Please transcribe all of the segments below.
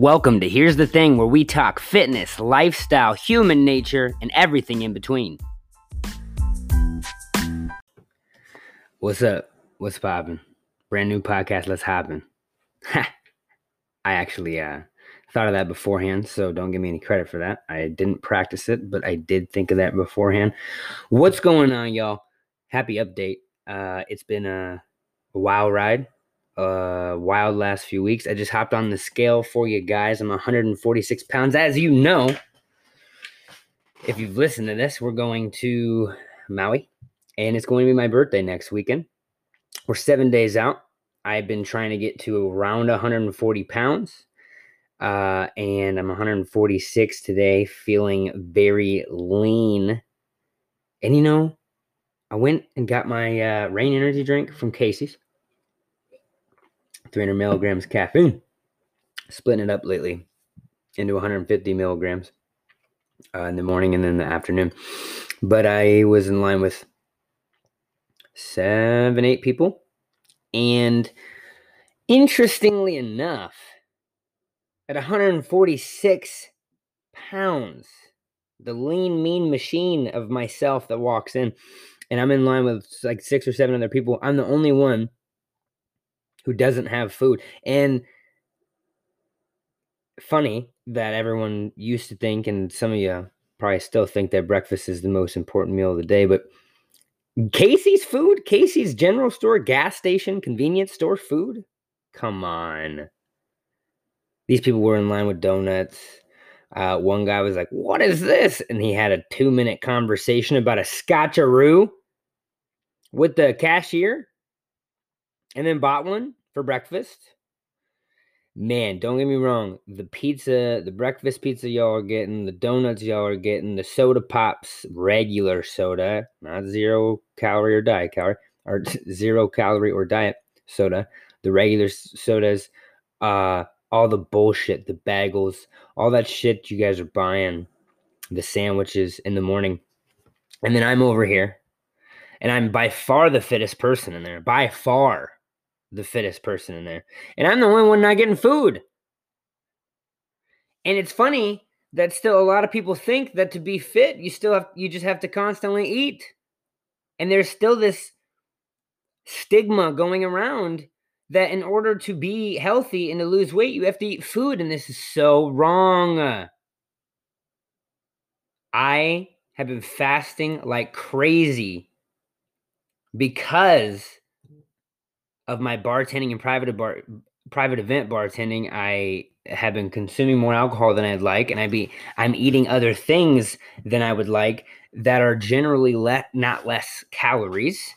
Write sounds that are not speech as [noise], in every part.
Welcome to Here's the Thing, where we talk fitness, lifestyle, human nature, and everything in between. What's up? What's poppin'? Brand new podcast, let's happen. [laughs] I actually uh, thought of that beforehand, so don't give me any credit for that. I didn't practice it, but I did think of that beforehand. What's going on, y'all? Happy update. Uh, it's been a, a wild ride uh wild last few weeks. I just hopped on the scale for you guys. I'm 146 pounds. As you know, if you've listened to this, we're going to Maui, and it's going to be my birthday next weekend. We're seven days out. I've been trying to get to around 140 pounds. Uh, and I'm 146 today, feeling very lean. And you know, I went and got my uh, Reign energy drink from Casey's. 300 milligrams caffeine. Splitting it up lately into 150 milligrams uh, in the morning and then the afternoon. But I was in line with seven, eight people. And interestingly enough, at 146 pounds, the lean, mean machine of myself that walks in, and I'm in line with like six or seven other people, I'm the only one who doesn't have food. And funny that everyone used to think, and some of you probably still think that breakfast is the most important meal of the day, but Casey's food, Casey's general store, gas station, convenience store food. Come on. These people were in line with donuts. Uh, one guy was like, What is this? And he had a two minute conversation about a scotcheroo with the cashier and then bought one for breakfast. Man, don't get me wrong. The pizza, the breakfast pizza y'all are getting, the donuts y'all are getting, the soda pops, regular soda, not zero calorie or diet calorie, or [laughs] zero calorie or diet soda, the regular sodas, uh, all the bullshit, the bagels, all that shit you guys are buying, the sandwiches in the morning. And then I'm over here, and I'm by far the fittest person in there, by far the fittest person in there. And I'm the only one not getting food. And it's funny that still a lot of people think that to be fit, you still have you just have to constantly eat. And there's still this stigma going around that in order to be healthy and to lose weight, you have to eat food. And this is so wrong. I have been fasting like crazy because of my bartending and private bar private event bartending, I have been consuming more alcohol than I'd like, and I be I'm eating other things than I would like that are generally le- not less calories.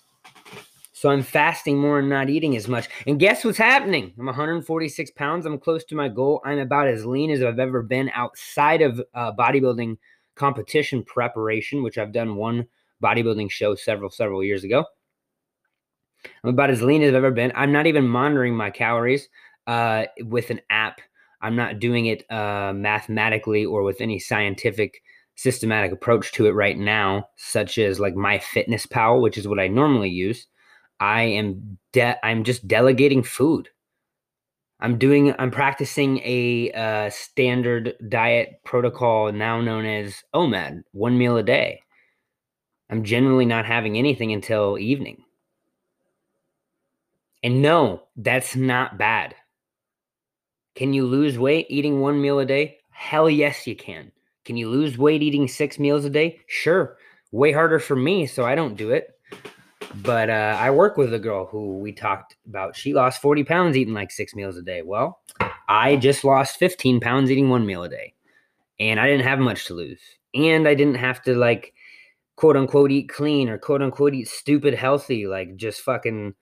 So I'm fasting more and not eating as much. And guess what's happening? I'm 146 pounds. I'm close to my goal. I'm about as lean as I've ever been outside of uh, bodybuilding competition preparation, which I've done one bodybuilding show several several years ago. I'm about as lean as I've ever been. I'm not even monitoring my calories uh, with an app. I'm not doing it uh, mathematically or with any scientific systematic approach to it right now, such as like MyFitnessPal, which is what I normally use. I am de- I'm just delegating food. I'm doing I'm practicing a uh, standard diet protocol now known as OMAD, one meal a day. I'm generally not having anything until evening. And no, that's not bad. Can you lose weight eating one meal a day? Hell yes, you can. Can you lose weight eating six meals a day? Sure. Way harder for me, so I don't do it. But uh, I work with a girl who we talked about. She lost 40 pounds eating like six meals a day. Well, I just lost 15 pounds eating one meal a day. And I didn't have much to lose. And I didn't have to like quote unquote eat clean or quote unquote eat stupid healthy, like just fucking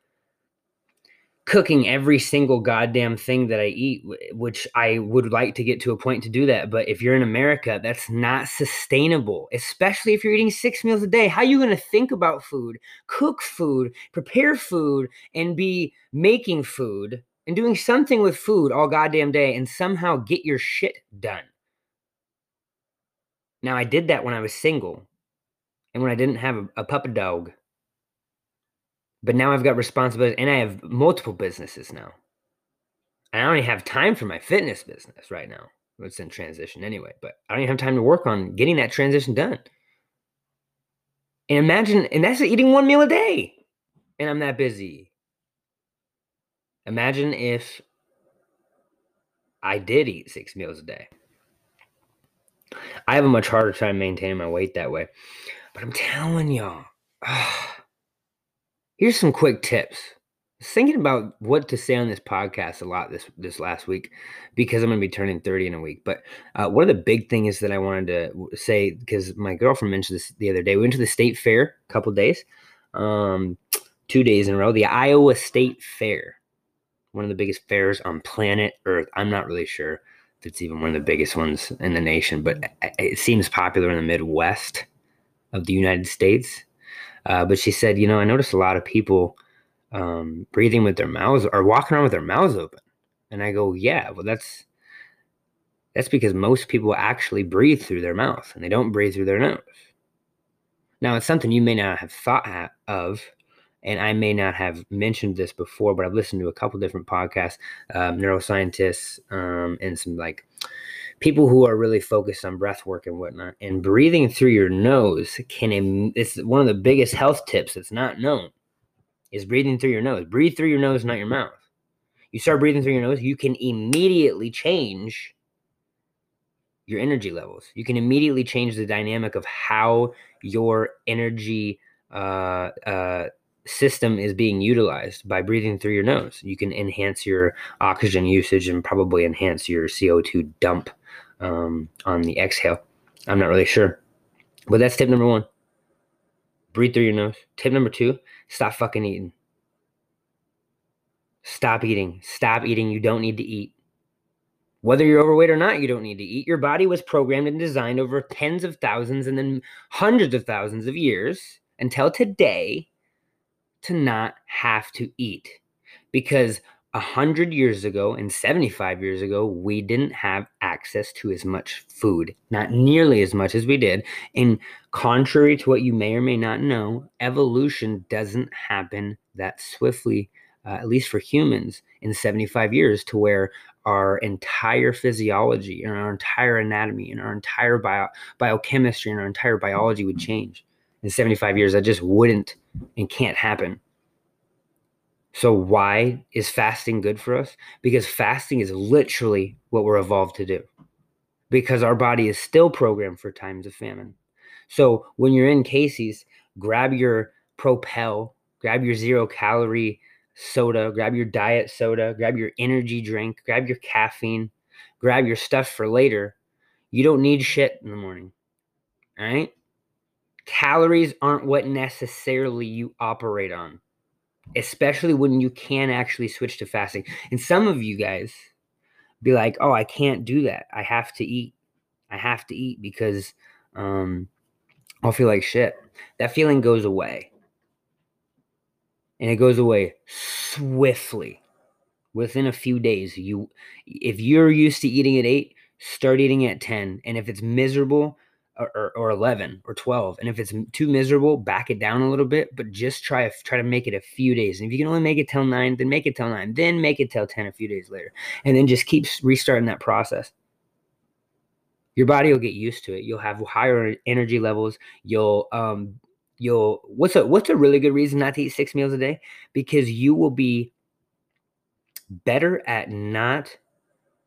cooking every single goddamn thing that I eat, which I would like to get to a point to do that. But if you're in America, that's not sustainable, especially if you're eating six meals a day. How are you going to think about food, cook food, prepare food, and be making food and doing something with food all goddamn day and somehow get your shit done? Now, I did that when I was single and when I didn't have a, a puppy dog but now I've got responsibilities and I have multiple businesses now. I don't even have time for my fitness business right now. It's in transition anyway, but I don't even have time to work on getting that transition done. And imagine, and that's eating one meal a day, and I'm that busy. Imagine if I did eat six meals a day. I have a much harder time maintaining my weight that way. But I'm telling y'all, [sighs] ah, here's some quick tips thinking about what to say on this podcast a lot this this last week because I'm going to be turning 30 in a week. But uh, one of the big things that I wanted to say because my girlfriend mentioned this the other day. We went to the state fair a couple days, um, two days in a row. The Iowa State Fair, one of the biggest fairs on planet Earth. I'm not really sure if it's even one of the biggest ones in the nation, but it seems popular in the Midwest of the United States. Uh, but she said, you know, I noticed a lot of people um, breathing with their mouths or walking around with their mouths open. And I go, yeah, well, that's that's because most people actually breathe through their mouth and they don't breathe through their nose. Now, it's something you may not have thought of, and I may not have mentioned this before, but I've listened to a couple different podcasts, um, neuroscientists, um, and some like people who are really focused on breath work and whatnot. And breathing through your nose can, it's one of the biggest health tips that's not known is breathing through your nose. Breathe through your nose, not your mouth. You start breathing through your nose, you can immediately change your energy levels. You can immediately change the dynamic of how your energy uh, uh, system is being utilized by breathing through your nose. You can enhance your oxygen usage and probably enhance your CO2 dump um, on the exhale. I'm not really sure. But that's tip number one breathe through your nose. Tip number two stop fucking eating. Stop eating. Stop eating. You don't need to eat. Whether you're overweight or not, you don't need to eat. Your body was programmed and designed over tens of thousands and then hundreds of thousands of years until today to not have to eat. Because 100 years ago and 75 years ago, we didn't have access to as much food, not nearly as much as we did. And contrary to what you may or may not know, evolution doesn't happen that swiftly, uh, at least for humans, in 75 years, to where our entire physiology and our entire anatomy and our entire bio- biochemistry and our entire biology would change. In 75 years, that just wouldn't and can't happen. So, why is fasting good for us? Because fasting is literally what we're evolved to do. Because our body is still programmed for times of famine. So, when you're in Casey's, grab your Propel, grab your zero calorie soda, grab your diet soda, grab your energy drink, grab your caffeine, grab your stuff for later. You don't need shit in the morning. All right? Calories aren't what necessarily you operate on especially when you can actually switch to fasting. And some of you guys be like, "Oh, I can't do that. I have to eat. I have to eat because um I'll feel like shit." That feeling goes away. And it goes away swiftly. Within a few days, you if you're used to eating at 8, start eating at 10. And if it's miserable, or, or 11 or 12 and if it's too miserable back it down a little bit but just try try to make it a few days and if you can only make it till 9 then make it till 9 then make it till 10 a few days later and then just keep restarting that process. Your body will get used to it. You'll have higher energy levels. You'll um you'll what's a what's a really good reason not to eat six meals a day? Because you will be better at not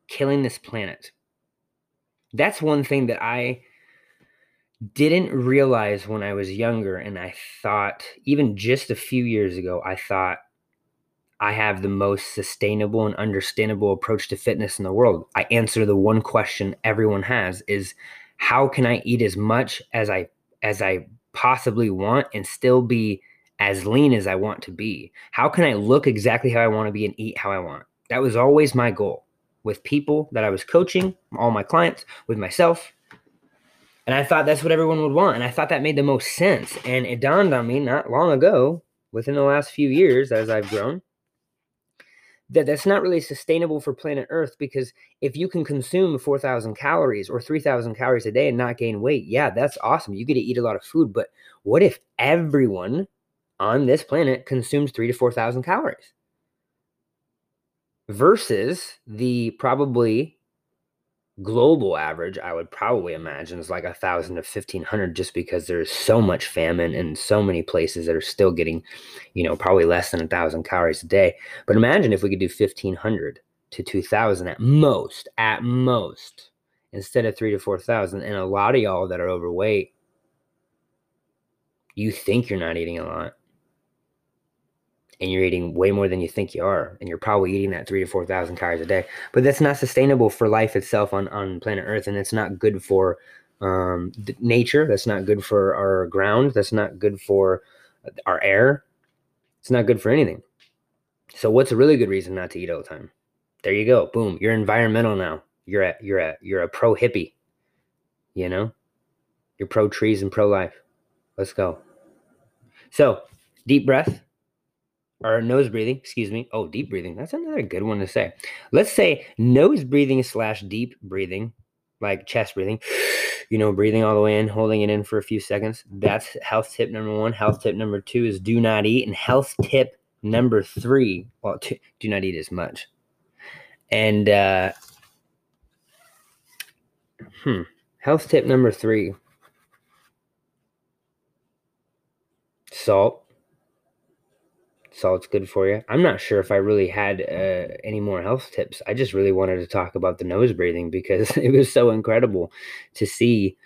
killing this planet. That's one thing that i didn't realize when I was younger, and I thought, even just a few years ago, I thought I have the most sustainable and understandable approach to fitness in the world. I answer the one question everyone has is how can I eat as much as I as I possibly want and still be as lean as I want to be? How can I look exactly how I want to be and eat how I want? That was always my goal with people that I was coaching, all my clients, with myself. And I thought that's what everyone would want. And I thought that made the most sense. And it dawned on me not long ago, within the last few years as I've grown, that that's not really sustainable for planet Earth because if you can consume 4,000 calories or 3,000 calories a day and not gain weight, yeah, that's awesome. You get to eat a lot of food. But what if everyone on this planet consumes three to 4,000 calories? versus the probably global average i would probably imagine is like a thousand to fifteen hundred just because there's so much famine and so many places that are still getting you know probably less than a thousand calories a day. But imagine if we could do 1500 to 2000 at most at most instead of three to four thousand. And a lot of y'all that are overweight you think you're not eating a lot and you're eating way more than you think you are, and you're probably eating that three to four thousand calories a day. But that's not sustainable for life itself on on planet Earth, and it's not good for um, nature. That's not good for our ground. That's not good for our air. It's not good for anything. So, what's a really good reason not to eat all the time? There you go. Boom. You're environmental now. You're a you're a you're a pro hippie. You know, you're pro trees and pro life. Let's go. So, deep breath or nose breathing, excuse me. Oh, deep breathing. That's another good one to say. Let's say nose breathing slash deep breathing, like chest breathing, [sighs] you know, breathing all the way in, holding it in for a few seconds. That's health tip number one. Health tip number two is do not eat. And health tip number three, well, t- do not eat as much. And, uh, hmm, health tip number three salt salt's good for you. I'm not sure if I really had uh, any more health tips. I just really wanted to talk about the nose breathing because [laughs] it was so incredible to see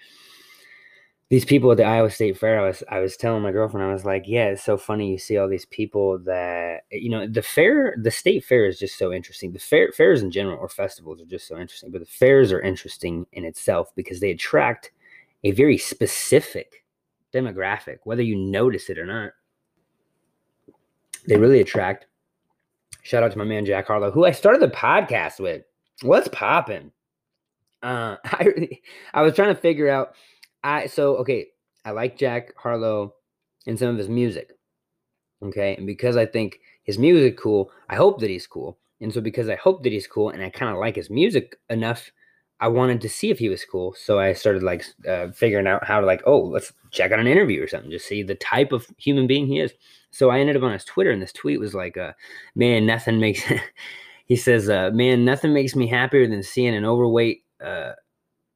these people at the Iowa State Fair. I was I was telling my girlfriend I was like, yeah, it's so funny you see all these people that you know the fair, the state fair is just so interesting. The fair fairs in general or festivals are just so interesting, but the fairs are interesting in itself because they attract a very specific demographic, whether you notice it or not they really attract. Shout out to my man Jack Harlow, who I started the podcast with. What's popping? Uh, [laughs] I I was trying to figure out. I so okay. I like Jack Harlow and some of his music. Okay, and because I think his music cool, I hope that he's cool. And so because I hope that he's cool, and I kind of like his music enough I wanted to see if he was cool. So I started like uh, figuring out how to like, oh, let's check out an interview or something, just see the type of human being he is. So I ended up on his Twitter, and this tweet was like, uh, "Man, nothing makes." [laughs] he says, uh, "Man, nothing makes me happier than seeing an overweight, uh,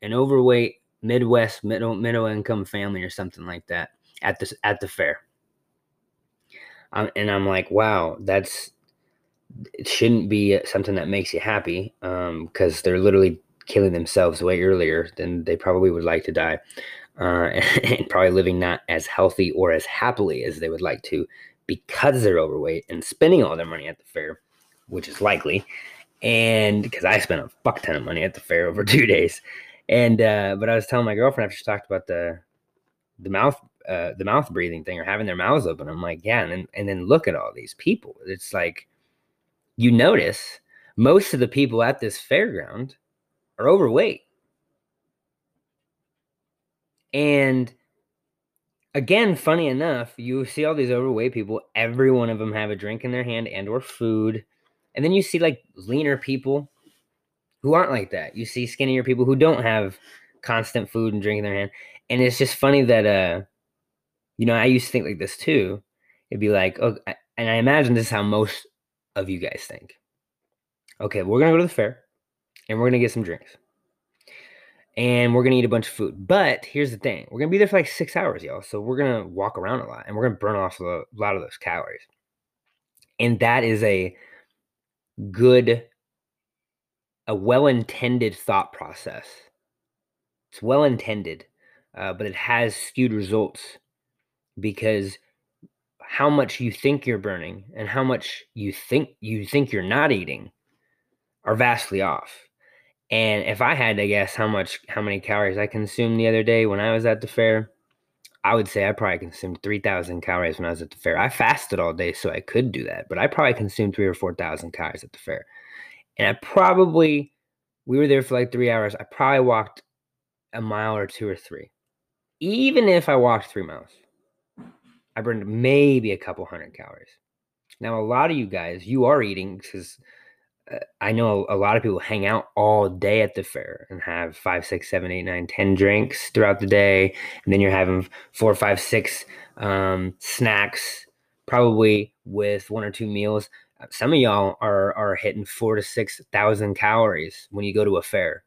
an overweight Midwest middle middle income family or something like that at the at the fair." Um, and I'm like, "Wow, that's." It shouldn't be something that makes you happy because um, they're literally killing themselves way earlier than they probably would like to die, uh, [laughs] and probably living not as healthy or as happily as they would like to because they're overweight and spending all their money at the fair, which is likely. And because I spent a fuck ton of money at the fair over [laughs] two days, and uh, but I was telling my girlfriend after she talked about the the mouth uh, the mouth breathing thing or having their mouths open. I'm like, yeah, and then, and then look at all these people. It's like you notice most of the people at this fairground are overweight. And again, funny enough, you see all these overweight people, every one of them have a drink in their hand and or food. And then you see like leaner people who aren't like that. You see skinnier people who don't have constant food and drink in their hand. And it's just funny that uh you know, I used to think like this too. It'd be like, oh, and I imagine this is how most of you guys think. Okay, we're gonna go to the fair and we're gonna get some drinks. And we're gonna eat a bunch of food. But here's the thing: we're gonna be there for like six hours, y'all. So we're gonna walk around a lot, and we're gonna burn off a lot of those calories. And that is a good, a well-intended thought process. It's well intended, uh, but it has skewed results because how much you think you're burning and how much you think you think you're not eating are vastly off. And if I had to guess how much, how many calories I consumed the other day when I was at the fair, I would say I probably consumed 3,000 calories when I was at the fair. I fasted all day so I could do that, but I probably consumed three or 4,000 calories at the fair. And I probably, we were there for like three hours. I probably walked a mile or two or three. Even if I walked three miles, I burned maybe a couple hundred calories. Now, a lot of you guys, you are eating because I know a lot of people hang out all day at the fair and have five, six, seven, eight, nine, ten drinks throughout the day, and then you're having four, five, six um, snacks, probably with one or two meals. some of y'all are are hitting four to six thousand calories when you go to a fair,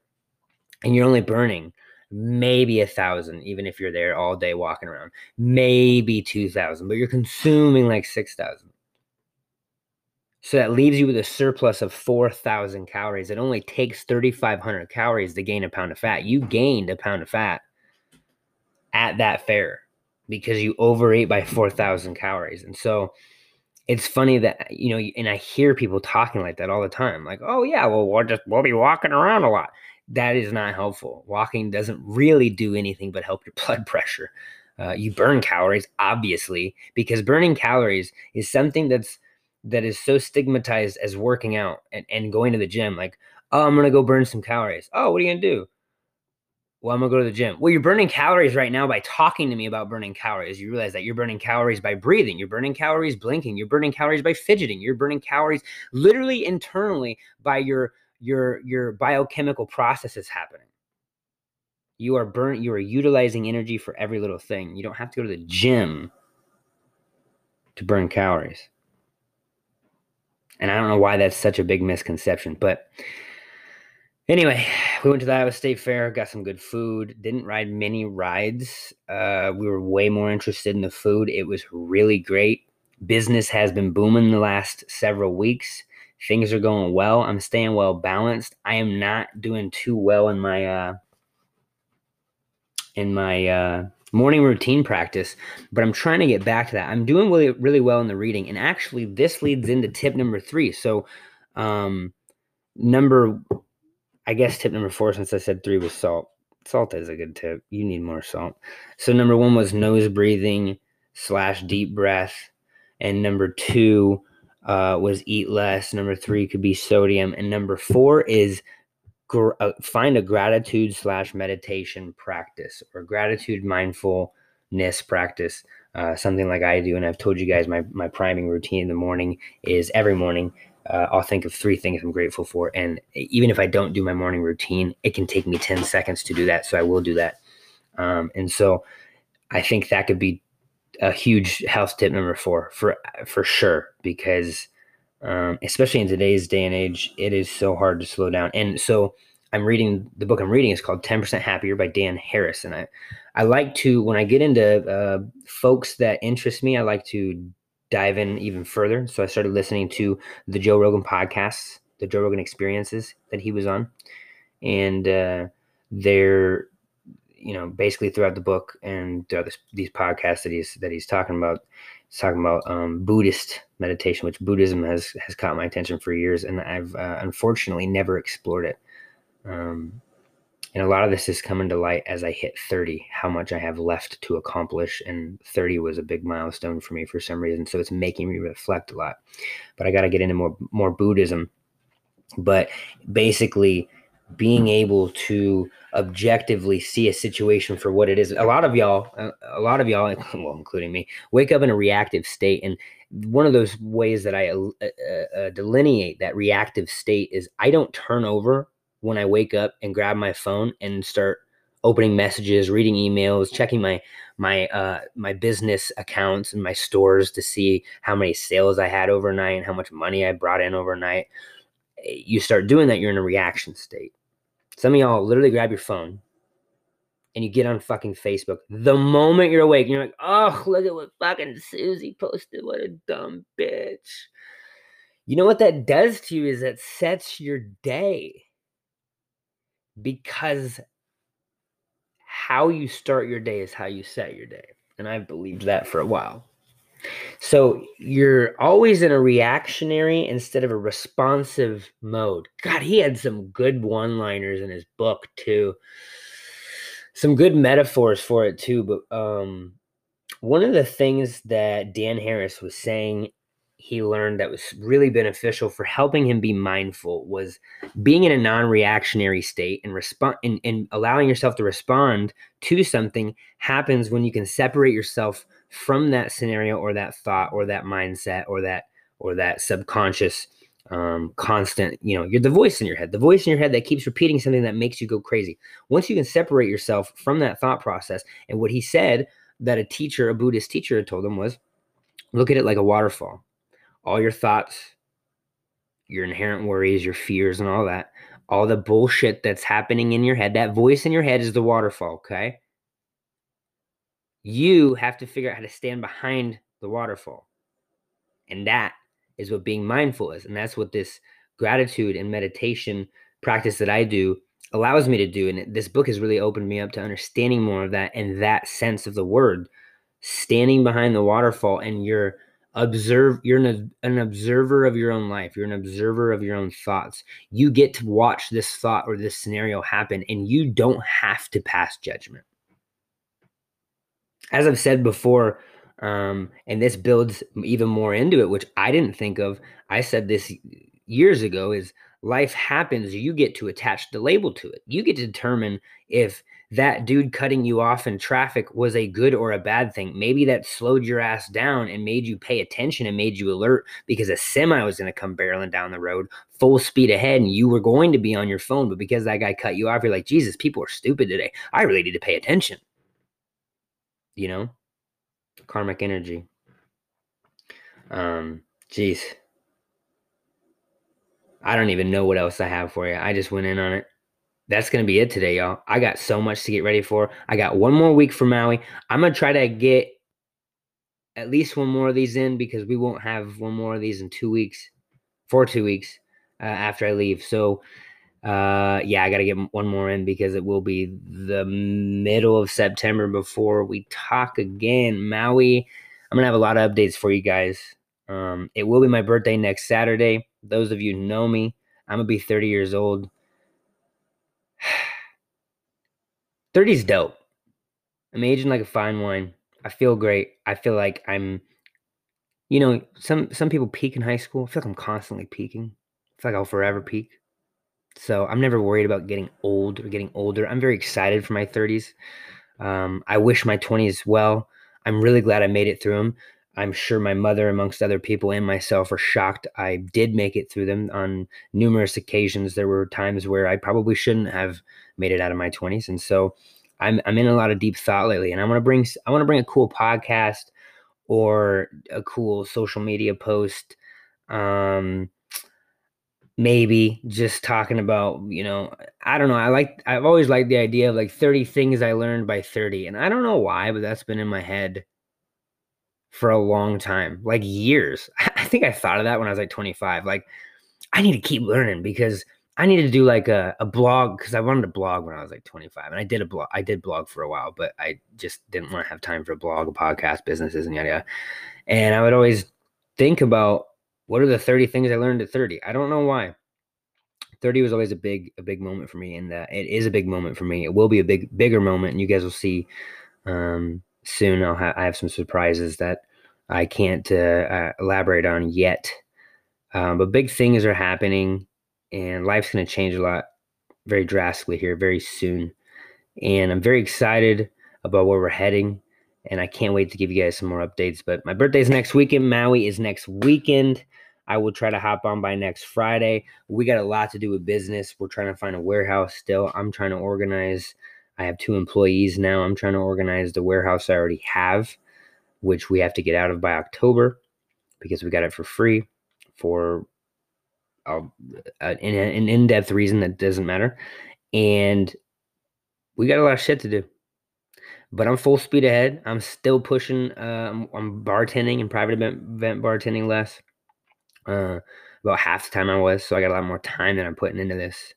and you're only burning maybe a thousand, even if you're there all day walking around, maybe two thousand, but you're consuming like six thousand. So that leaves you with a surplus of 4,000 calories. It only takes 3,500 calories to gain a pound of fat. You gained a pound of fat at that fair because you overate by 4,000 calories. And so it's funny that, you know, and I hear people talking like that all the time. Like, oh, yeah, well, we'll just, we'll be walking around a lot. That is not helpful. Walking doesn't really do anything but help your [laughs] blood pressure. Uh, you burn calories, obviously, because burning calories is something that's that is so stigmatized as working out and, and going to the gym. Like, oh, I'm gonna go burn some calories. Oh, what are you gonna do? Well, I'm gonna go to the gym. Well, you're burning calories right now by talking to me about burning calories. You realize that you're burning calories by breathing, you're burning calories blinking, you're burning calories by fidgeting, you're burning calories literally internally by your your your biochemical processes happening. You are burnt, you are utilizing energy for every little thing. You don't have to go to the gym to burn calories. And I don't know why that's such a big misconception. But anyway, we went to the Iowa State Fair, got some good food, didn't ride many rides. Uh, we were way more interested in the food. It was really great. Business has been booming the last several weeks. Things are going well. I'm staying well balanced. I am not doing too well in my uh, in my uh, morning routine practice, but I'm trying to get back to that. I'm doing really, really well in the reading. And actually, this leads into tip number three. So, um, number, I guess tip number four, since I said three was salt. Salt is a good tip. You need more salt. So, number one was nose breathing slash deep breath. And number two uh, was eat less. Number three could be sodium. And number four is gr- uh, find a gratitude slash meditation practice or gratitude mindfulness practice uh, something like i do and i've told you guys my, my priming routine in the morning is every morning uh, i'll think of three things i'm grateful for and even if i don't do my morning routine it can take me 10 seconds to do that so i will do that. Um, and so i think that could be a huge health tip number four for for sure because um, especially in today's day and age, it is so hard to slow down. And so I'm reading the book I'm reading is called 10% Happier by Dan Harris. And I, I like to, when I get into uh, folks that interest me, I like to dive in even further. So I started listening to the Joe Rogan podcasts, the Joe Rogan experiences that he was on. And uh, they're, you know, basically throughout the book and throughout this, these podcasts that he's, that he's talking about, he's talking about um, Buddhist meditation, which Buddhism has has caught my attention for years, and I've uh, unfortunately never explored it. Um, and a lot of this is coming to light as I hit 30, how much I have left to accomplish. And 30 was a big milestone for me for some reason. So it's making me reflect a lot. But I got to get into more more Buddhism. But basically, being able to objectively see a situation for what it is. A lot of y'all, a lot of y'all, [laughs] well, including me, wake up in a reactive state. And one of those ways that I uh, uh, uh, delineate that reactive state is I don't turn over when I wake up and grab my phone and start opening messages, reading emails, checking my my uh, my business accounts and my stores to see how many sales I had overnight and how much money I brought in overnight. You start doing that, you're in a reaction state. Some of y'all literally grab your phone and you get on fucking Facebook. The moment you're awake, you're like, oh, look at what fucking Susie posted. What a dumb bitch. You know what that does to you is that sets your day. Because how you start your day is how you set your day. And I've believed that for a while. So you're always in a reactionary instead of a responsive mode. God, he had some good one liners in his book too. Some good metaphors for it too. But um, one of the things that Dan Harris was saying he learned that was really beneficial for helping him be mindful was being in a non-reactionary state and respond and, and allowing yourself to respond to something happens when you can separate yourself from that scenario or that thought or that mindset or that or that subconscious um, constant you know you're the voice in your head the voice in your head that keeps repeating something that makes you go crazy once you can separate yourself from that thought process and what he said that a teacher a buddhist teacher had told him was look at it like a waterfall all your thoughts your inherent worries, your fears, and all that, all the bullshit that's happening in your head, that voice in your head is the waterfall, okay? You have to figure out how to stand behind the waterfall. And that is what being mindful is. And that's what this gratitude and meditation practice that I do allows me to do. And this book has really opened me up to understanding more of that and that sense of the word, standing behind the waterfall and you're observe you're an, an observer of your own life you're an observer of your own thoughts you get to watch this thought or this scenario happen and you don't have to pass judgment as i've said before um, and this builds even more into it which i didn't think of i said this years ago is life happens, you get to attach the label to it. You get to determine if that dude cutting you off in traffic was a good or a bad thing. Maybe that slowed your ass down and made you pay attention and made you alert because a semi was going to come barreling down the road full speed ahead and you were going to be on your phone. But because that guy cut you off, you're like, Jesus, people are stupid today. I really need to pay attention. You know? Karmic energy. Um, geez. I don't even know what else I have for you. I just went in on it. That's going to be it today, y'all. I got so much to get ready for. I got one more week for Maui. I'm going to try to get at least one more of these in because we won't have one more of these in two weeks, for two weeks uh, after I leave. So, uh, yeah, I got to get one more in because it will be the middle of September before we talk again. Maui, I'm going to have a lot of updates for you guys. Um, it will be my birthday next Saturday. Those of you who know me, I'm gonna be 30 years old. [sighs] 30 is dope. I'm aging like a fine wine. I feel great. I feel like I'm, you know, some some people peak in high school. I feel like I'm constantly peaking. I feel like I'll forever peak. So I'm never worried about getting old or getting older. I'm very excited for my 30s. Um, I wish my 20s well. I'm really glad I made it through them. I'm sure my mother, amongst other people, and myself are shocked I did make it through them on numerous occasions. There were times where I probably shouldn't have made it out of my 20s, and so I'm I'm in a lot of deep thought lately. And I want to bring I want to bring a cool podcast or a cool social media post. Um, maybe just talking about you know i don't know i like i've always liked the idea of like 30 things i learned by 30 and i don't know why but that's been in my head for a long time, like years. [laughs] I think I thought of that when I was like 25. Like, I need to keep learning because I need to do like a, a blog because I wanted to blog when I was like 25. And I did a blog, I did blog for a while, but I just didn't want to have time for a blog, a podcast, businesses, and yada yada. And I would always think about what are the 30 things I learned at 30. I don't know why. 30 was always a big, a big moment for me, and uh, it is a big moment for me. It will be a big, bigger moment, and you guys will see um, soon. I'll have I have some surprises that I can't uh, uh, elaborate on yet. Um, but big things are happening, and life's going to change a lot very drastically here very soon. And I'm very excited about where we're heading, and I can't wait to give you guys some more updates. But my birthday's next weekend. Maui is next weekend. I will try to hop on by next Friday. We got a lot to do with business. We're trying to find a warehouse still. I'm trying to organize. I have two employees now. I'm trying to organize the warehouse I already have which we have to get out of by October because we got it for free for an, an in depth reason that doesn't matter. And we got a lot of shit to do. But I'm full speed ahead. I'm still pushing. Uh, I'm, bartending and private event, event bartending less. Uh, about half the time I was, so I got a lot more time that I'm putting into this,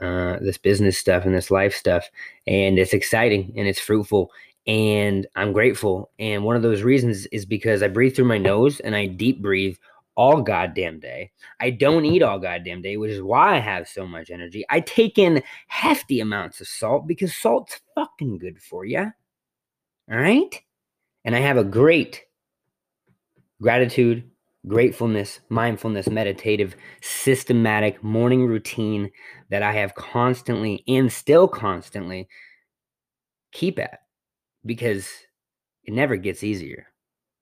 uh, this business stuff and this life stuff, and it's exciting and it's fruitful and I'm grateful. And one of those reasons is because I breathe through my nose and I deep breathe all goddamn day. I don't eat all goddamn day, which is why I have so much energy. I take in hefty amounts of salt because salt's fucking good for you. All right? And I have a great gratitude, gratefulness, mindfulness, meditative, systematic morning routine that I have constantly and still constantly keep at because it never gets easier.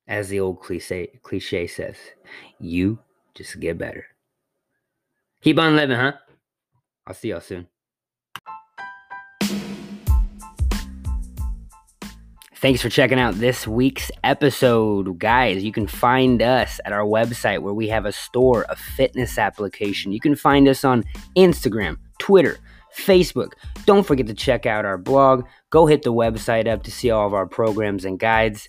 As the old cliche cliche says, you just get better. Keep on living, huh? I'll see y'all soon. Thanks for checking out this week's episode. Guys, you can find us at our website where we have a store, a fitness application. You can find us on Instagram, Twitter, Facebook. Don't forget to check out our blog. Go hit the website up to see all of our programs and guides.